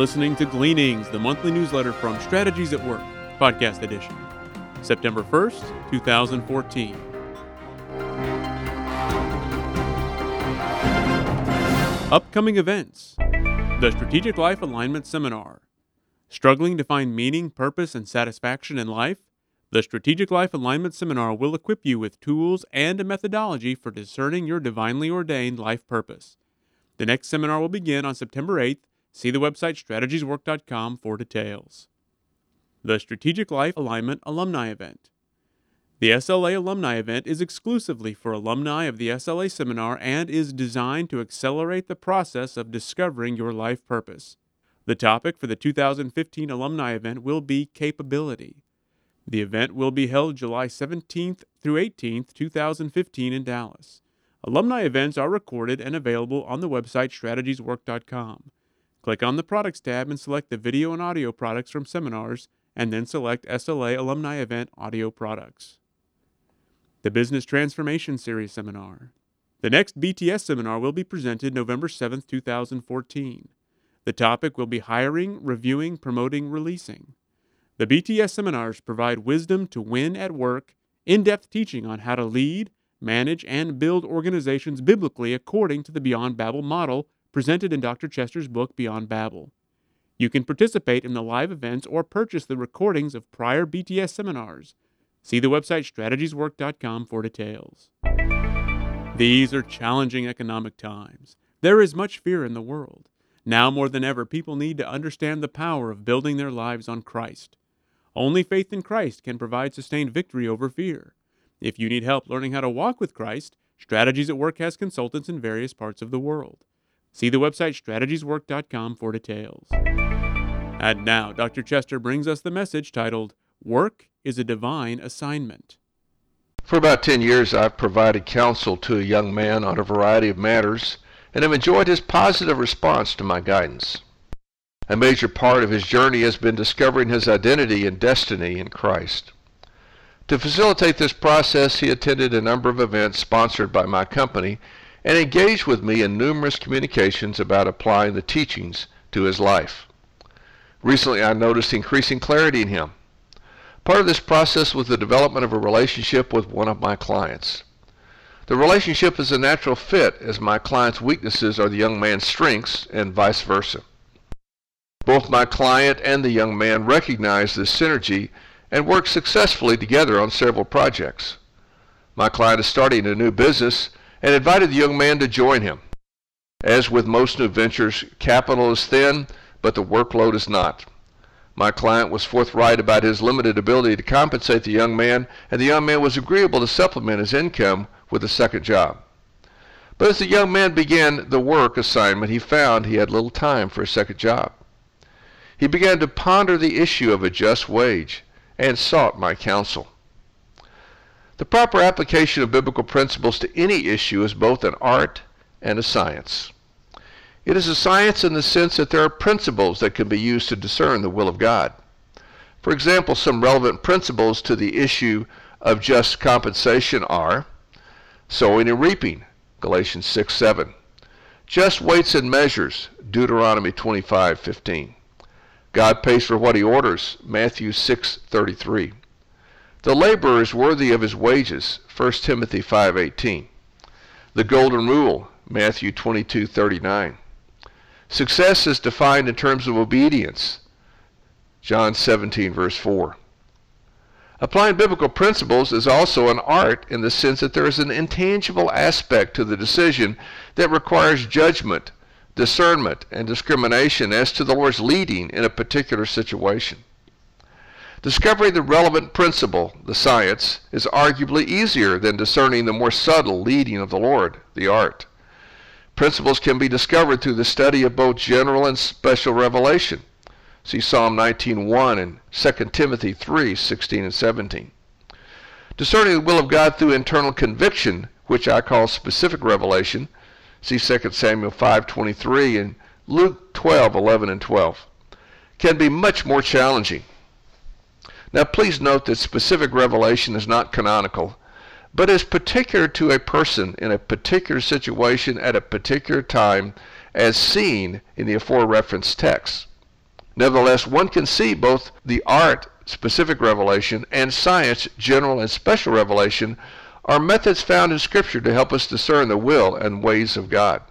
listening to Gleanings, the monthly newsletter from Strategies at Work, podcast edition, September 1st, 2014. Upcoming events The Strategic Life Alignment Seminar. Struggling to find meaning, purpose, and satisfaction in life? The Strategic Life Alignment Seminar will equip you with tools and a methodology for discerning your divinely ordained life purpose. The next seminar will begin on September 8th See the website strategieswork.com for details. The Strategic Life Alignment Alumni Event. The SLA Alumni Event is exclusively for alumni of the SLA seminar and is designed to accelerate the process of discovering your life purpose. The topic for the 2015 Alumni Event will be Capability. The event will be held July 17th through 18th, 2015 in Dallas. Alumni events are recorded and available on the website strategieswork.com. Click on the Products tab and select the video and audio products from seminars, and then select SLA Alumni Event Audio Products. The Business Transformation Series Seminar. The next BTS seminar will be presented November 7, 2014. The topic will be hiring, reviewing, promoting, releasing. The BTS seminars provide wisdom to win at work, in depth teaching on how to lead, manage, and build organizations biblically according to the Beyond Babel model presented in Dr. Chester's book Beyond Babel. You can participate in the live events or purchase the recordings of prior BTS seminars. See the website strategieswork.com for details. These are challenging economic times. There is much fear in the world. Now more than ever, people need to understand the power of building their lives on Christ. Only faith in Christ can provide sustained victory over fear. If you need help learning how to walk with Christ, Strategies at Work has consultants in various parts of the world. See the website strategieswork.com for details. And now, Dr. Chester brings us the message titled, Work is a Divine Assignment. For about 10 years, I've provided counsel to a young man on a variety of matters and have enjoyed his positive response to my guidance. A major part of his journey has been discovering his identity and destiny in Christ. To facilitate this process, he attended a number of events sponsored by my company and engaged with me in numerous communications about applying the teachings to his life. Recently, I noticed increasing clarity in him. Part of this process was the development of a relationship with one of my clients. The relationship is a natural fit as my client's weaknesses are the young man's strengths and vice versa. Both my client and the young man recognize this synergy and work successfully together on several projects. My client is starting a new business and invited the young man to join him. As with most new ventures, capital is thin, but the workload is not. My client was forthright about his limited ability to compensate the young man, and the young man was agreeable to supplement his income with a second job. But as the young man began the work assignment, he found he had little time for a second job. He began to ponder the issue of a just wage and sought my counsel. The proper application of biblical principles to any issue is both an art and a science. It is a science in the sense that there are principles that can be used to discern the will of God. For example, some relevant principles to the issue of just compensation are sowing and reaping, Galatians 6 7. Just weights and measures, Deuteronomy 25:15. God pays for what he orders, Matthew 6:33. The laborer is worthy of his wages, 1 Timothy 5:18. The golden rule, Matthew 22:39. Success is defined in terms of obedience, John 17 verse 4. Applying biblical principles is also an art in the sense that there is an intangible aspect to the decision that requires judgment, discernment, and discrimination as to the Lord's leading in a particular situation. Discovering the relevant principle, the science, is arguably easier than discerning the more subtle leading of the Lord, the art. Principles can be discovered through the study of both general and special revelation. See Psalm 19:1 and 2 Timothy 3:16 and 17. Discerning the will of God through internal conviction, which I call specific revelation, see 2 Samuel 5:23 and Luke 12:11 and 12, can be much more challenging. Now please note that specific revelation is not canonical, but is particular to a person in a particular situation at a particular time as seen in the afore referenced text. Nevertheless, one can see both the art, specific revelation, and science, general and special revelation, are methods found in Scripture to help us discern the will and ways of God.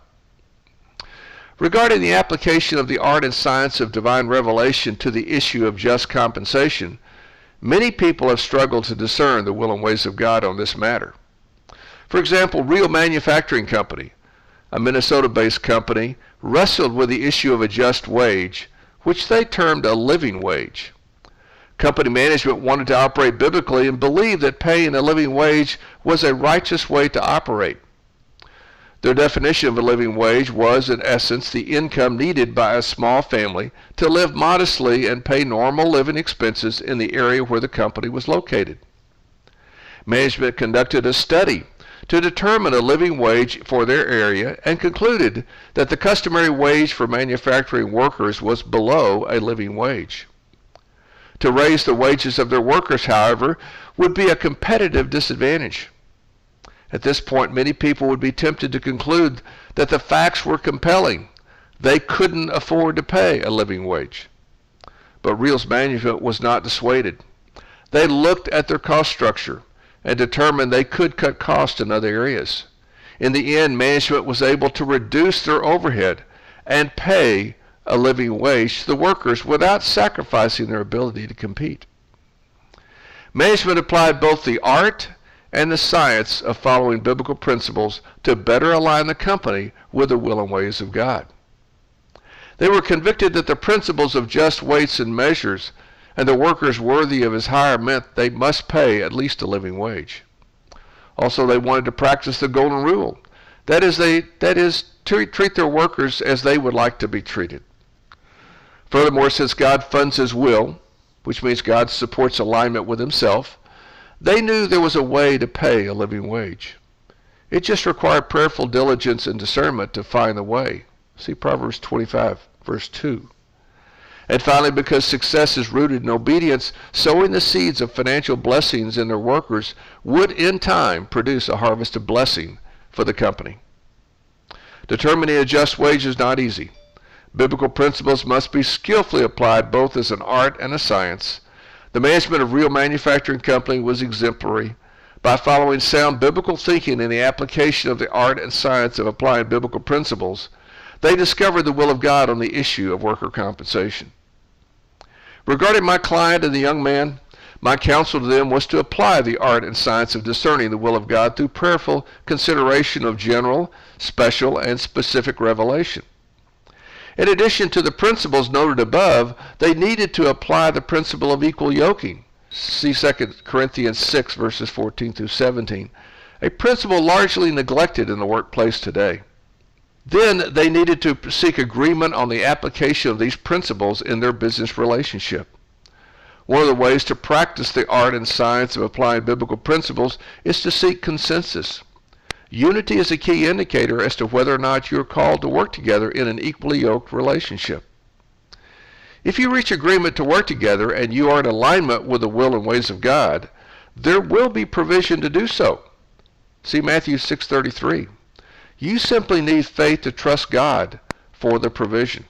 Regarding the application of the art and science of divine revelation to the issue of just compensation, many people have struggled to discern the will and ways of God on this matter. For example, Reell Manufacturing Company, a Minnesota based company, wrestled with the issue of a just wage, which they termed a living wage. Company management wanted to operate biblically and believed that paying a living wage was a righteous way to operate. Their definition of a living wage was, in essence, the income needed by a small family to live modestly and pay normal living expenses in the area where the company was located. Management conducted a study to determine a living wage for their area and concluded that the customary wage for manufacturing workers was below a living wage. To raise the wages of their workers, however, would be a competitive disadvantage. At this point, many people would be tempted to conclude that the facts were compelling. They couldn't afford to pay a living wage. But Reell's management was not dissuaded. They looked at their cost structure and determined they could cut costs in other areas. In the end, management was able to reduce their overhead and pay a living wage to the workers without sacrificing their ability to compete. Management applied both the art and the science of following biblical principles to better align the company with the will and ways of God. They were convicted that the principles of just weights and measures and the workers worthy of his hire meant they must pay at least a living wage. Also, they wanted to practice the golden rule. That is, they, that is to treat their workers as they would like to be treated. Furthermore, since God funds his will, which means God supports alignment with himself, they knew there was a way to pay a living wage. It just required prayerful diligence and discernment to find the way. See Proverbs 25, verse 2. And finally, because success is rooted in obedience, sowing the seeds of financial blessings in their workers would in time produce a harvest of blessing for the company. Determining a just wage is not easy. Biblical principles must be skillfully applied both as an art and a science. The management of Reell Manufacturing Company was exemplary. By following sound biblical thinking in the application of the art and science of applying biblical principles, they discovered the will of God on the issue of worker compensation. Regarding my client and the young man, my counsel to them was to apply the art and science of discerning the will of God through prayerful consideration of general, special, and specific revelation. In addition to the principles noted above, they needed to apply the principle of equal yoking. See 2 Corinthians 6, verses 14 through 17, a principle largely neglected in the workplace today. Then they needed to seek agreement on the application of these principles in their business relationship. One of the ways to practice the art and science of applying biblical principles is to seek consensus. Unity is a key indicator as to whether or not you are called to work together in an equally yoked relationship. If you reach agreement to work together and you are in alignment with the will and ways of God, there will be provision to do so. See Matthew 6:33. You simply need faith to trust God for the provision.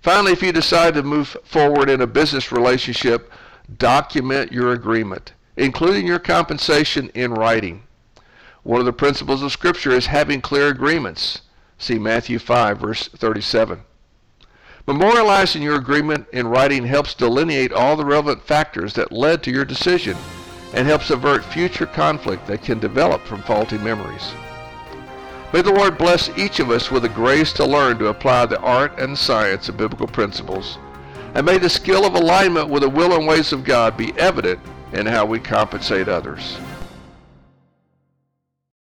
Finally, if you decide to move forward in a business relationship, document your agreement, including your compensation in writing. One of the principles of Scripture is having clear agreements. See Matthew 5, verse 37. Memorializing your agreement in writing helps delineate all the relevant factors that led to your decision and helps avert future conflict that can develop from faulty memories. May the Lord bless each of us with the grace to learn to apply the art and science of biblical principles. And may the skill of alignment with the will and ways of God be evident in how we compensate others.